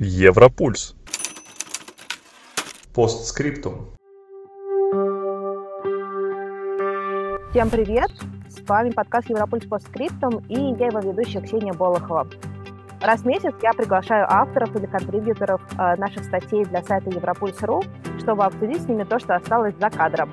Европульс. Постскриптум. Всем привет! С вами подкаст Европульс Постскриптум и я его ведущая Ксения Болохова. Раз в месяц я приглашаю авторов или контрибьюторов э, наших статей для сайта Европульс.ру, чтобы обсудить с ними то, что осталось за кадром.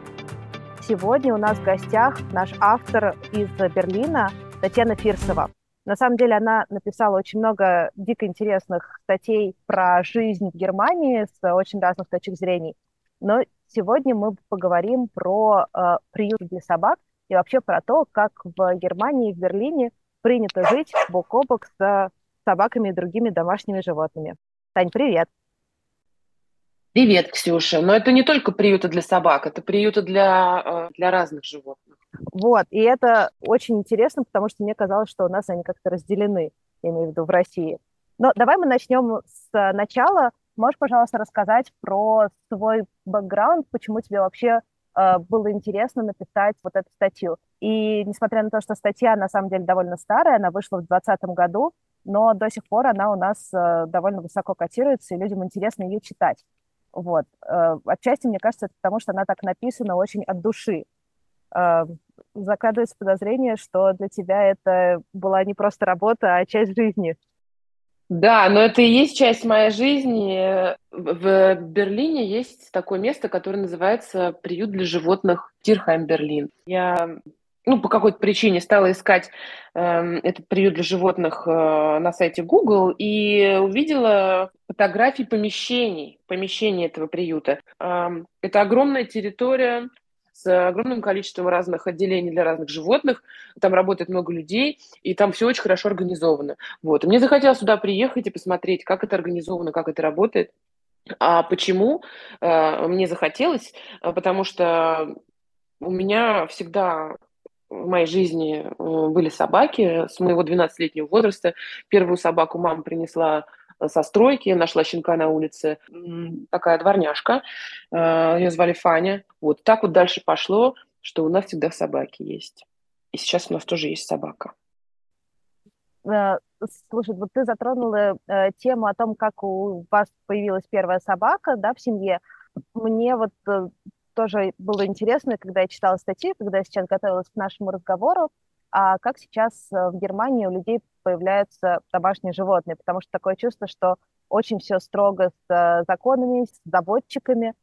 Сегодня у нас в гостях наш автор из Берлина Татьяна Фирсова. На самом деле она написала очень много дико интересных статей про жизнь в Германии с очень разных точек зрения. Но сегодня мы поговорим про э, приют для собак и вообще про то, как в Германии, в Берлине принято жить бок о бок с собаками и другими домашними животными. Тань, привет! Привет, Ксюша. Но это не только приюты для собак, это приюты для, э, для разных животных. Вот, и это очень интересно, потому что мне казалось, что у нас они как-то разделены, я имею в виду в России. Но давай мы начнем с начала. Можешь, пожалуйста, рассказать про свой бэкграунд, почему тебе вообще э, было интересно написать вот эту статью. И несмотря на то, что статья на самом деле довольно старая, она вышла в 2020 году, но до сих пор она у нас э, довольно высоко котируется, и людям интересно ее читать. Вот. Э, отчасти, мне кажется, это потому, что она так написана очень от души. Э, закрадывается подозрение, что для тебя это была не просто работа, а часть жизни. Да, но это и есть часть моей жизни. В Берлине есть такое место, которое называется «Приют для животных Тирхайм Берлин». Я ну, по какой-то причине стала искать э, этот приют для животных э, на сайте Google и увидела фотографии помещений, помещений этого приюта. Э, это огромная территория с огромным количеством разных отделений для разных животных. Там работает много людей, и там все очень хорошо организовано. Вот. И мне захотелось сюда приехать и посмотреть, как это организовано, как это работает. А почему э, мне захотелось? Потому что у меня всегда в моей жизни э, были собаки с моего 12-летнего возраста. Первую собаку мама принесла со стройки, нашла щенка на улице, такая дворняжка, э, ее звали Фаня. Вот так вот дальше пошло, что у нас всегда собаки есть. И сейчас у нас тоже есть собака. Слушай, вот ты затронула тему о том, как у вас появилась первая собака да, в семье. Мне вот тоже было интересно, когда я читала статьи, когда я сейчас готовилась к нашему разговору, а как сейчас э, в Германии у людей появляются домашние животные, потому что такое чувство, что очень все строго с э, законами, с заводчиками,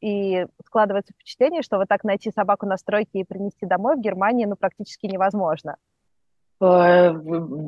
и складывается впечатление, что вот так найти собаку на стройке и принести домой в Германии ну, практически невозможно. Э,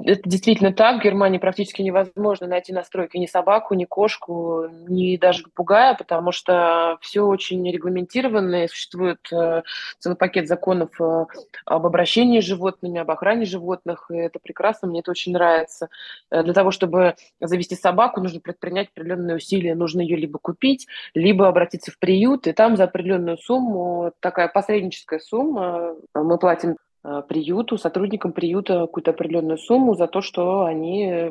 это действительно так. В Германии практически невозможно найти на стройке ни собаку, ни кошку, ни даже попугая, потому что все очень регламентировано, и существует э, целый пакет законов э, об обращении с животными, об охране животных, и это прекрасно, мне это очень нравится. Для того, чтобы завести собаку, нужно предпринять определенные усилия. Нужно ее либо купить, либо обратиться в приют, и там за определенную сумму, такая посредническая сумма, мы платим приюту, сотрудникам приюта какую-то определенную сумму за то, что они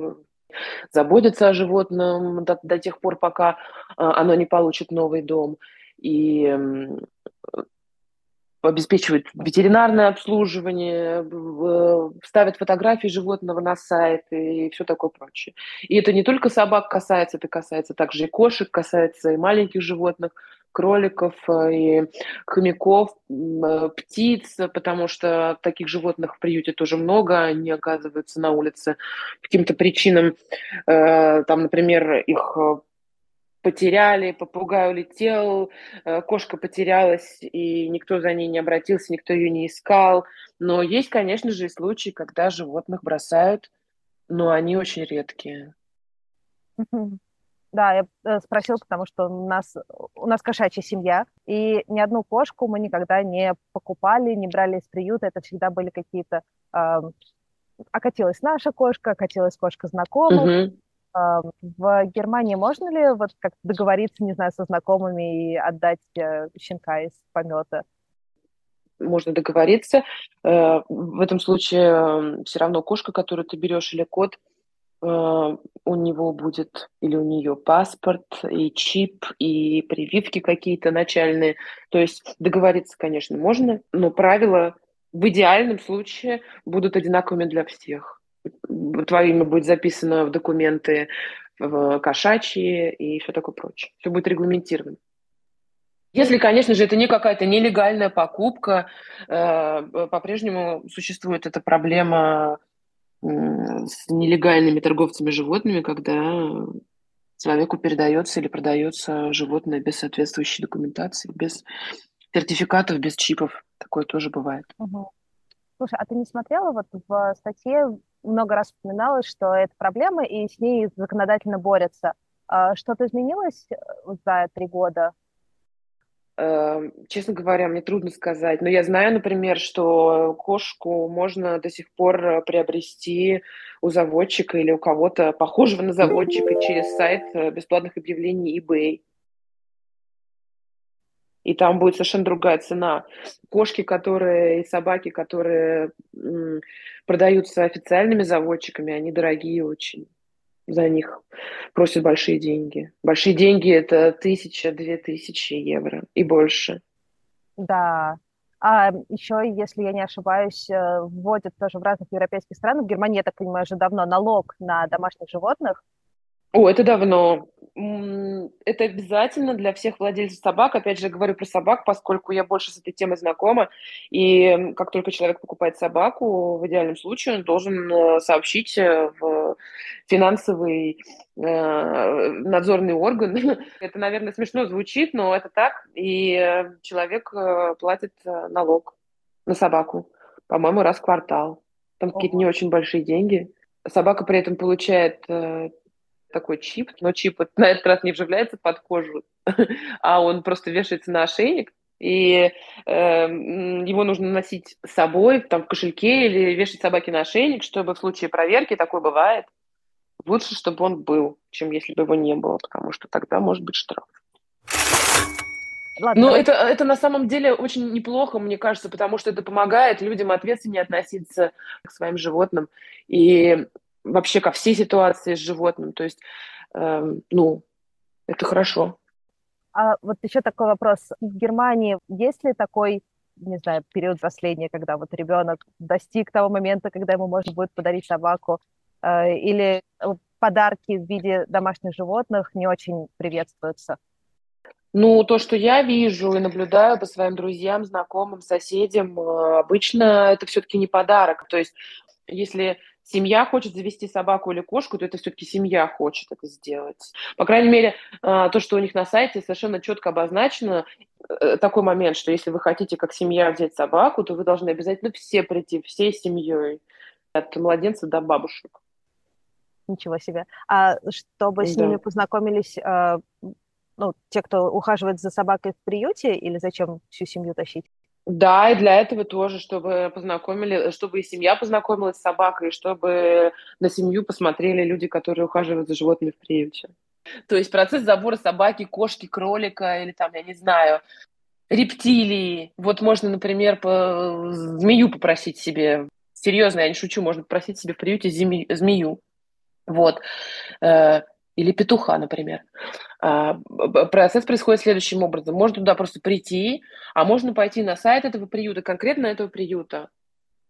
заботятся о животном до, до тех пор, пока э, оно не получит новый дом. И обеспечивают ветеринарное обслуживание, ставят фотографии животного на сайт и все такое прочее. И это не только собак касается, это касается также и кошек, касается и маленьких животных кроликов э, и хомяков, э, птиц, потому что таких животных в приюте тоже много, они оказываются на улице по каким-то причинам. Э, там, например, их потеряли, попугай улетел, кошка потерялась, и никто за ней не обратился, никто ее не искал. Но есть, конечно же, и случаи, когда животных бросают, но они очень редкие. Да, я э, спросила, потому что у нас, у нас кошачья семья, и ни одну кошку мы никогда не покупали, не брали из приюта. Это всегда были какие-то... Э, окатилась наша кошка, окатилась кошка знакомых. Угу. Э, в Германии можно ли вот как договориться, не знаю, со знакомыми и отдать э, щенка из помета? можно договориться. Э, в этом случае все равно кошка, которую ты берешь, или кот, у него будет или у нее паспорт, и чип, и прививки какие-то начальные. То есть договориться, конечно, можно, но правила в идеальном случае будут одинаковыми для всех. Твое имя будет записано в документы кошачьи и все такое прочее. Все будет регламентировано. Если, конечно же, это не какая-то нелегальная покупка, э, по-прежнему существует эта проблема с нелегальными торговцами животными, когда человеку передается или продается животное без соответствующей документации, без сертификатов, без чипов. Такое тоже бывает. Угу. Слушай, а ты не смотрела, вот в статье много раз упоминалось, что это проблема, и с ней законодательно борются. А что-то изменилось за три года? Эм, честно говоря, мне трудно сказать. Но я знаю, например, что кошку можно до сих пор приобрести у заводчика или у кого-то похожего на заводчика через сайт э, бесплатных объявлений eBay. И там будет совершенно другая цена. Кошки, которые и собаки, которые продаются официальными заводчиками, они дорогие очень за них просят большие деньги. Большие деньги – это тысяча, две тысячи евро и больше. Да. А еще, если я не ошибаюсь, э, вводят тоже в разных европейских странах, в Германии, я так понимаю, уже давно налог на домашних животных. О, это давно это обязательно для всех владельцев собак. Опять же, говорю про собак, поскольку я больше с этой темой знакома. И как только человек покупает собаку, в идеальном случае он должен э, сообщить э, в финансовый э, надзорный орган. это, наверное, смешно звучит, но это так. И человек платит налог на собаку, по-моему, раз в квартал. Там какие-то не очень большие деньги. Собака при этом получает такой чип, но чип на этот раз не вживляется под кожу, а он просто вешается на ошейник, и э, его нужно носить с собой, там, в кошельке или вешать собаке на ошейник, чтобы в случае проверки, такое бывает, лучше, чтобы он был, чем если бы его не было, потому что тогда может быть штраф. Ладно, Но это, это на самом деле очень неплохо, мне кажется, потому что это помогает людям ответственнее относиться к своим животным. И вообще ко всей ситуации с животным. То есть, э, ну, это хорошо. А вот еще такой вопрос. В Германии есть ли такой, не знаю, период взросления, когда вот ребенок достиг того момента, когда ему можно будет подарить собаку, э, или подарки в виде домашних животных не очень приветствуются? Ну, то, что я вижу и наблюдаю по своим друзьям, знакомым, соседям, э, обычно это все-таки не подарок. То есть, если семья хочет завести собаку или кошку, то это все-таки семья хочет это сделать. По крайней мере, а, то, что у них на сайте совершенно четко обозначено, э, такой момент, что если вы хотите как семья взять собаку, то вы должны обязательно все прийти, всей семьей, от младенца до бабушек. Ничего себе. А чтобы с да. ними познакомились а, ну, те, кто ухаживает за собакой в приюте, или зачем всю семью тащить? Да, и для этого тоже, чтобы познакомили, чтобы и семья познакомилась с собакой, и чтобы на семью посмотрели люди, которые ухаживают за животными в приюте. То есть процесс забора собаки, кошки, кролика или там, я не знаю, рептилии. Вот можно, например, по... змею попросить себе. Серьезно, я не шучу, можно попросить себе в приюте змею. Вот. Или петуха, например. А, процесс происходит следующим образом. Можно туда просто прийти, а можно пойти на сайт этого приюта, конкретно этого приюта.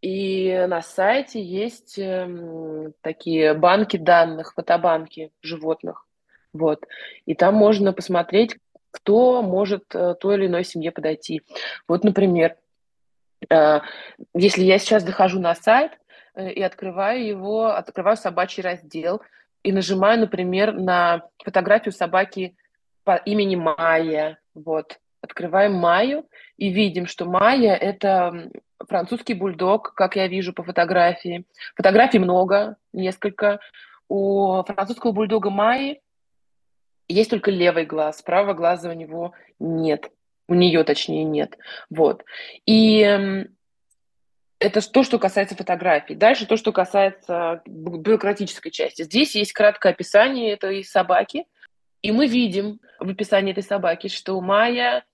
И на сайте есть эм, такие банки данных, фотобанки животных. Вот. И там можно посмотреть, кто может э, той или иной семье подойти. Вот, например, э, если я сейчас захожу на сайт э, и открываю его, открываю собачий раздел, и нажимаю, например, на фотографию собаки по имени Майя. Вот. Открываем Майю и видим, что Майя – это французский бульдог, как я вижу по фотографии. Фотографий много, несколько. У французского бульдога Майи есть только левый глаз, правого глаза у него нет. У нее, точнее, нет. Вот. И это то, что касается фотографий. Дальше то, что касается бюрократической части. Здесь есть краткое описание этой собаки, и мы видим в описании этой собаки, что Майя,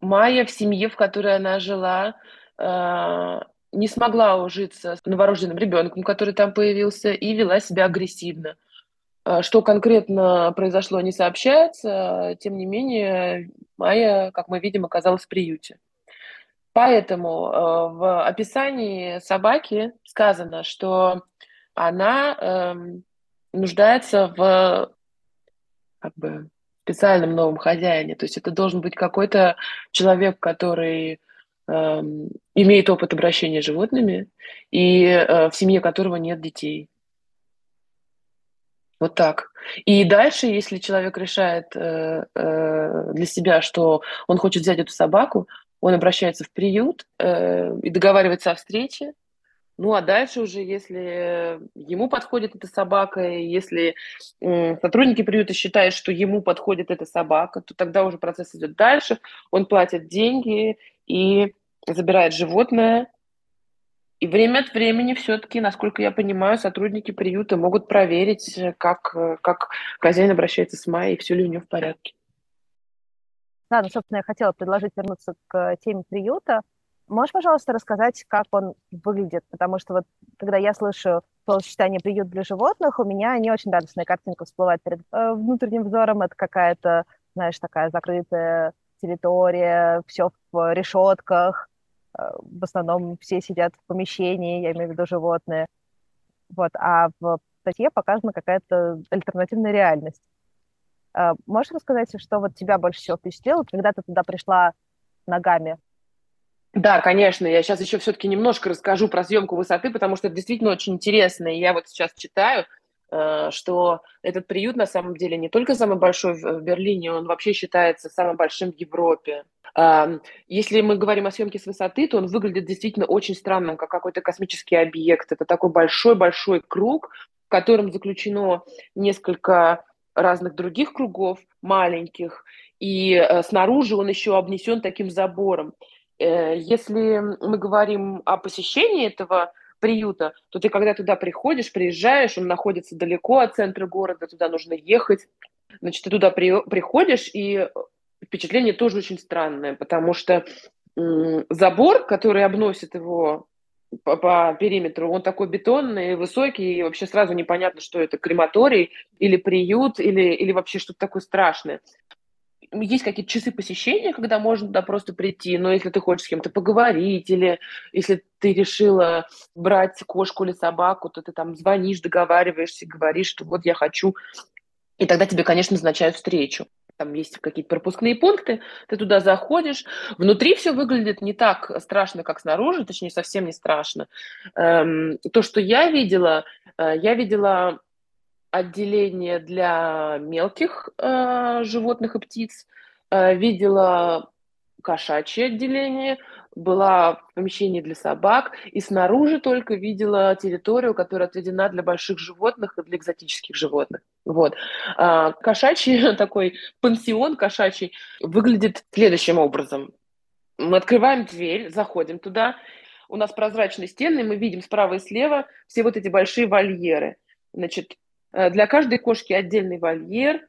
Майя в семье, в которой она жила, э, не смогла ужиться с новорожденным ребенком, который там появился, и вела себя агрессивно. Э, что конкретно произошло, не сообщается. Тем не менее, Майя, как мы видим, оказалась в приюте. Поэтому э, в описании собаки сказано, что она э, нуждается в как бы специальном новом хозяине. То есть это должен быть какой-то человек, который э, имеет опыт обращения с животными и э, в семье которого нет детей. Вот так. И дальше, если человек решает э, э, для себя, что он хочет взять эту собаку, он обращается в приют э, и договаривается о встрече. Ну а дальше уже, если ему подходит эта собака, и если э, сотрудники приюта считают, что ему подходит эта собака, то тогда уже процесс идет дальше. Он платит деньги и забирает животное, и время от времени все-таки, насколько я понимаю, сотрудники приюта могут проверить, как, как хозяин обращается с Майей, все ли у нее в порядке. Да, ну, собственно, я хотела предложить вернуться к теме приюта. Можешь, пожалуйста, рассказать, как он выглядит? Потому что вот, когда я слышу словосочетание «приют для животных», у меня не очень радостная картинка всплывает перед э, внутренним взором. Это какая-то, знаешь, такая закрытая территория, все в решетках, Э, в основном все сидят в помещении, я имею в виду животные. Вот, а в статье показана какая-то альтернативная реальность. Э, можешь рассказать, что вот тебя больше всего впечатлило, когда ты туда пришла ногами? Да, конечно. Я сейчас еще все-таки немножко расскажу про съемку высоты, потому что это действительно очень интересно. И я вот сейчас читаю, Э, что этот приют на самом деле не только самый большой в Берлине, он вообще считается самым большим в Европе. Если мы говорим о съемке с высоты, то он выглядит действительно очень странным, как какой-то космический объект. Это такой большой-большой круг, в котором заключено несколько разных других кругов, маленьких, и э, снаружи он еще обнесен таким забором. Э, если мы говорим о посещении этого приюта, то ты когда туда приходишь, приезжаешь, он находится далеко от центра города, туда нужно ехать. Значит, ты туда при, приходишь, и впечатление тоже очень странное, потому что забор, который обносит его по, по периметру, он такой бетонный, высокий, и вообще сразу непонятно, что это крематорий или приют, или, или вообще что-то такое страшное есть какие-то часы посещения, когда можно туда просто прийти, но если ты хочешь с кем-то поговорить, или если ты решила брать кошку или собаку, то ты там звонишь, договариваешься, говоришь, что вот я хочу, и тогда тебе, конечно, назначают встречу. Там есть какие-то пропускные пункты, ты туда заходишь. Внутри все выглядит не так страшно, как снаружи, точнее, совсем не страшно. Эм, то, что я видела, э, я видела отделение для мелких э, животных и птиц, э, видела кошачье отделение, была в помещении для собак, и снаружи только видела территорию, которая отведена для больших животных и для экзотических животных. Вот. А, кошачий такой пансион кошачий выглядит следующим образом. Мы открываем дверь, заходим туда, у нас прозрачные стены, мы видим справа и слева все вот эти большие вольеры. Значит, Э, для каждой кошки отдельный вольер,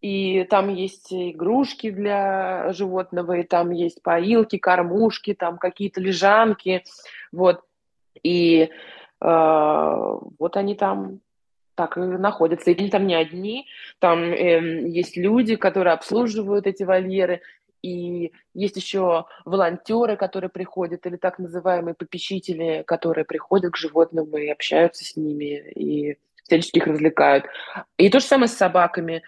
и там есть игрушки для животного, и там есть поилки, кормушки, там какие-то лежанки, вот. И э, вот они там так и находятся. И они там не одни, там э, есть люди, которые обслуживают эти вольеры, и есть еще волонтеры, которые приходят, или так называемые попечители, которые приходят к животным и общаются с ними, и всячески их развлекают. И то же самое с собаками.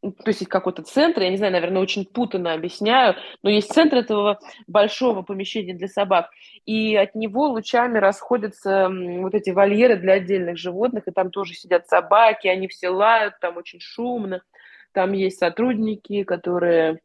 То есть какой-то центр, я не знаю, наверное, очень путанно объясняю, но есть центр этого большого помещения для собак, и от него лучами расходятся вот эти вольеры для отдельных животных, и там тоже сидят собаки, они все лают, там очень шумно, там есть сотрудники, которые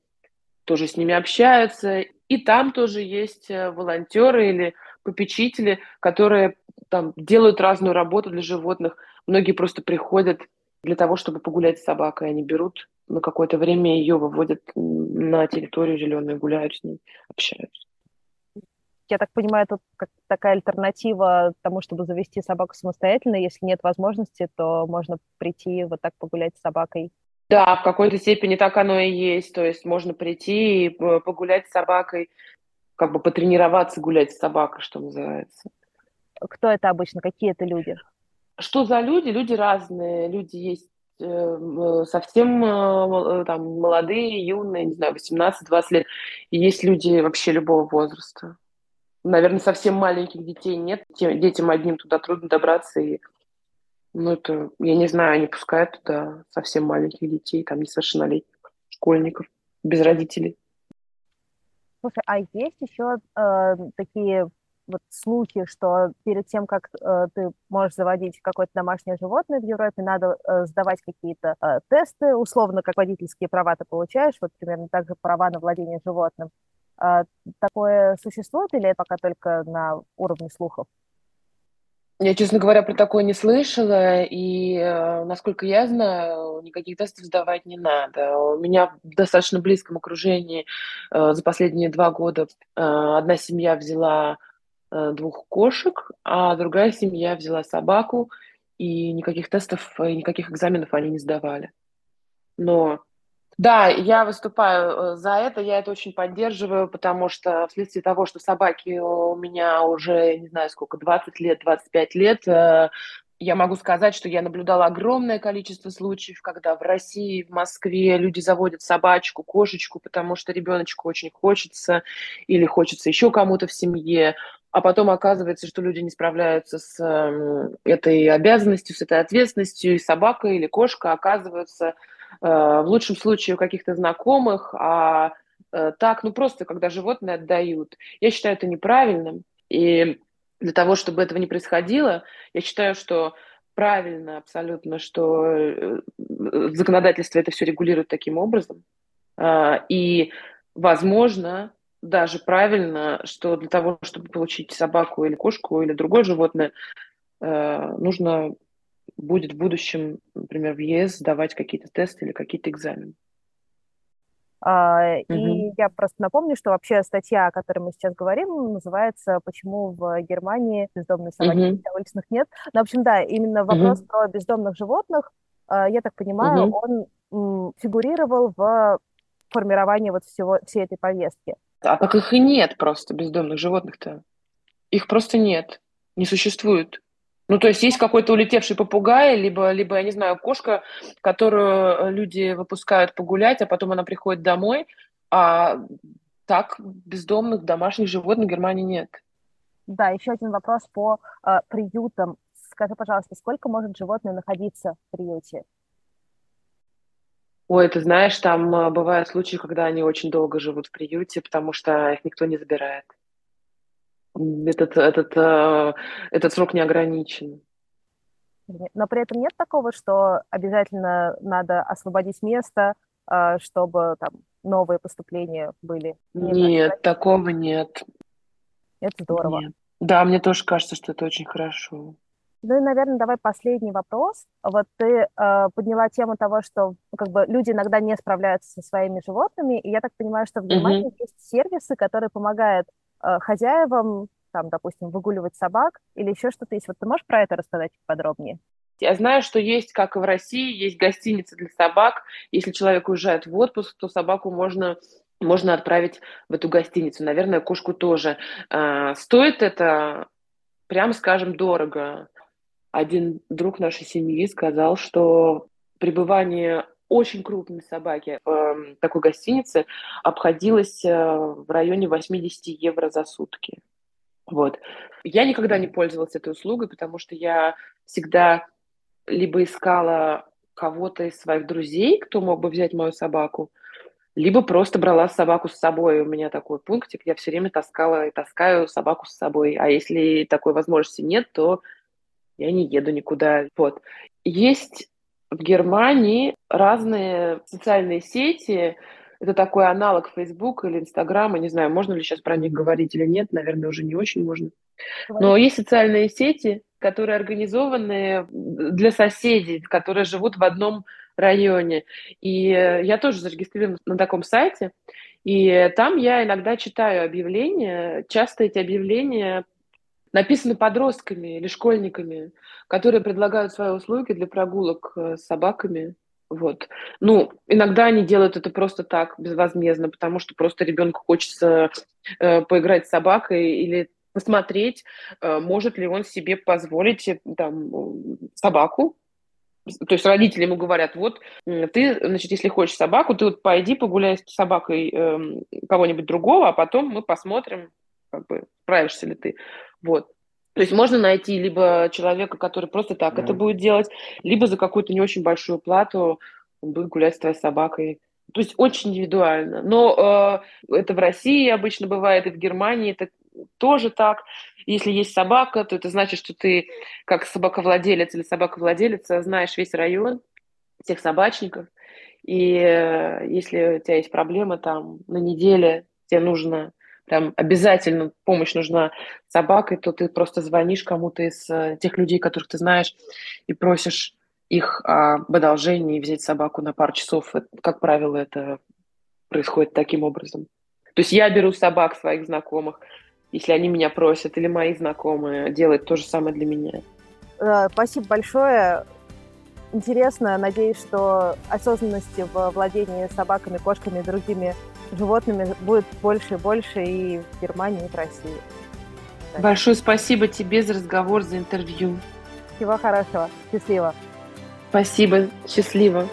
тоже с ними общаются, и там тоже есть э, волонтеры или попечители, которые там делают разную работу для животных. Многие просто приходят для того, чтобы погулять с собакой. Они берут на какое-то время ее, выводят на территорию зеленую, гуляют с ней, общаются. Я так понимаю, это как такая альтернатива тому, чтобы завести собаку самостоятельно. Если нет возможности, то можно прийти вот так погулять с собакой. Да, в какой-то степени так оно и есть. То есть можно прийти и погулять с собакой, как бы потренироваться гулять с собакой, что называется. Кто это обычно? Какие это люди? Что за люди? Люди разные. Люди есть э, э, совсем э, там молодые, юные, не знаю, 18-20 лет. И есть люди вообще любого возраста. Наверное, совсем маленьких детей нет. Детям одним туда трудно добраться. И Ну, это, я не знаю, они пускают туда совсем маленьких детей, там несовершеннолетних школьников, без родителей. Слушай, а есть еще э, такие вот слухи, что перед тем, как э, ты можешь заводить какое-то домашнее животное в Европе, надо э, сдавать какие-то э, тесты, условно, как водительские права ты получаешь, вот примерно так же права на владение животным. Э, такое существует или пока только на уровне слухов? Я, честно говоря, про такое не слышала, и, э, насколько я знаю, никаких тестов сдавать не надо. У меня в достаточно близком окружении э, за последние два года э, одна семья взяла двух кошек, а другая семья взяла собаку, и никаких тестов и никаких экзаменов они не сдавали. Но да, я выступаю э, за это, я это очень поддерживаю, потому что вследствие того, что собаки у меня уже, не знаю сколько, 20 лет, 25 лет, э, я могу сказать, что я наблюдала огромное количество случаев, когда в России, в Москве люди заводят собачку, кошечку, потому что ребеночку очень хочется или хочется еще кому-то в семье, а потом оказывается, что люди не справляются с эм, этой обязанностью, с этой ответственностью, и собака или кошка оказываются Э, в лучшем случае у каких-то знакомых, а э, так, ну просто когда животные отдают. Я считаю это неправильным. И для того, чтобы этого не происходило, я считаю, что правильно абсолютно, что э, законодательство это все регулирует таким образом. И, возможно, даже правильно, что для того, чтобы получить собаку или кошку или другое животное, нужно будет в будущем, например, в ЕС сдавать какие-то тесты или какие-то экзамены. Угу. И я просто напомню, что вообще статья, о которой мы сейчас говорим, называется «Почему в Германии бездомные собаки угу. на улицах нет?». Ну, в общем, да, именно вопрос угу. про бездомных животных, uh, я так понимаю, угу. он фигурировал в формировании вот всего, всей этой повестки. А так их и нет просто, бездомных животных-то. Их просто нет, не существует. Ну, то есть есть какой-то улетевший попугай, либо, либо, я не знаю, кошка, которую э, люди выпускают погулять, а потом она приходит домой, а так бездомных домашних животных в Германии нет. Да, еще один вопрос по э, приютам. Скажи, пожалуйста, сколько может животное находиться в приюте? Ой, ты знаешь, там э, бывают случаи, когда они очень долго живут в приюте, потому что их никто не забирает этот, этот, э, этот срок не ограничен. Но при этом нет такого, что обязательно надо освободить место, э, чтобы там новые поступления были? Нет, такого нет. Это здорово. Нет. Да, мне тоже кажется, что это очень хорошо. Ну и, наверное, давай последний вопрос. Вот ты э, подняла тему того, что ну, как бы люди иногда не справляются со своими животными, и я так понимаю, что в Германии mm-hmm. есть сервисы, которые помогают Э, хозяевам, там, допустим, выгуливать собак или еще что-то есть. Вот ты можешь про это рассказать подробнее? Я знаю, что есть, как и в России, есть гостиницы для собак. Если человек уезжает в отпуск, то собаку можно можно отправить в эту гостиницу. Наверное, кошку тоже. А, стоит это, прямо скажем, дорого. Один друг нашей семьи сказал, что пребывание очень крупной собаки в эм, такой гостинице обходилось э, в районе 80 евро за сутки. Вот. Я никогда не пользовалась этой услугой, потому что я всегда либо искала кого-то из своих друзей, кто мог бы взять мою собаку, либо просто брала собаку с собой. У меня такой пунктик, я все время таскала и таскаю собаку с собой. А если такой возможности нет, то я не еду никуда. Вот. Есть в Германии разные социальные сети, это такой аналог Facebook или Инстаграма, не знаю, можно ли сейчас про них говорить или нет, наверное, уже не очень можно. Но есть социальные сети, которые организованы для соседей, которые живут в одном районе. И я тоже зарегистрирована на таком сайте, и там я иногда читаю объявления. Часто эти объявления написаны подростками или школьниками, которые предлагают свои услуги для прогулок э, с собаками. Вот. Ну, иногда они делают это просто так, безвозмездно, потому что просто ребенку хочется э, поиграть с собакой или посмотреть, э, может ли он себе позволить э, там, собаку. То есть родители ему говорят, вот ты, значит, если хочешь собаку, ты вот пойди погуляй с собакой э, кого-нибудь другого, а потом мы посмотрим, как бы, справишься ли ты. Вот. То есть можно найти либо человека, который просто так это будет делать, либо за какую-то не очень большую плату он будет гулять с твоей собакой. То есть очень индивидуально. Но э, это в России обычно бывает, и в Германии это тоже так. Если есть собака, то это значит, что ты как собаковладелец или собаковладелица знаешь весь район, всех собачников. И э, если у тебя есть проблема там на неделе, тебе нужно прям обязательно помощь нужна собакой, то ты просто звонишь кому-то из э, тех людей, которых ты знаешь, и просишь их об одолжении взять собаку на пару часов. Как правило, это происходит таким образом. То есть я беру собак своих знакомых, если они меня просят, или мои знакомые делают то же самое для меня. Э, спасибо большое. Интересно. Надеюсь, что осознанности в владении собаками, кошками и другими животными будет больше и больше и в Германии, и в России. Большое спасибо тебе за разговор, за интервью. Всего хорошего. Счастливо. Спасибо. Счастливо.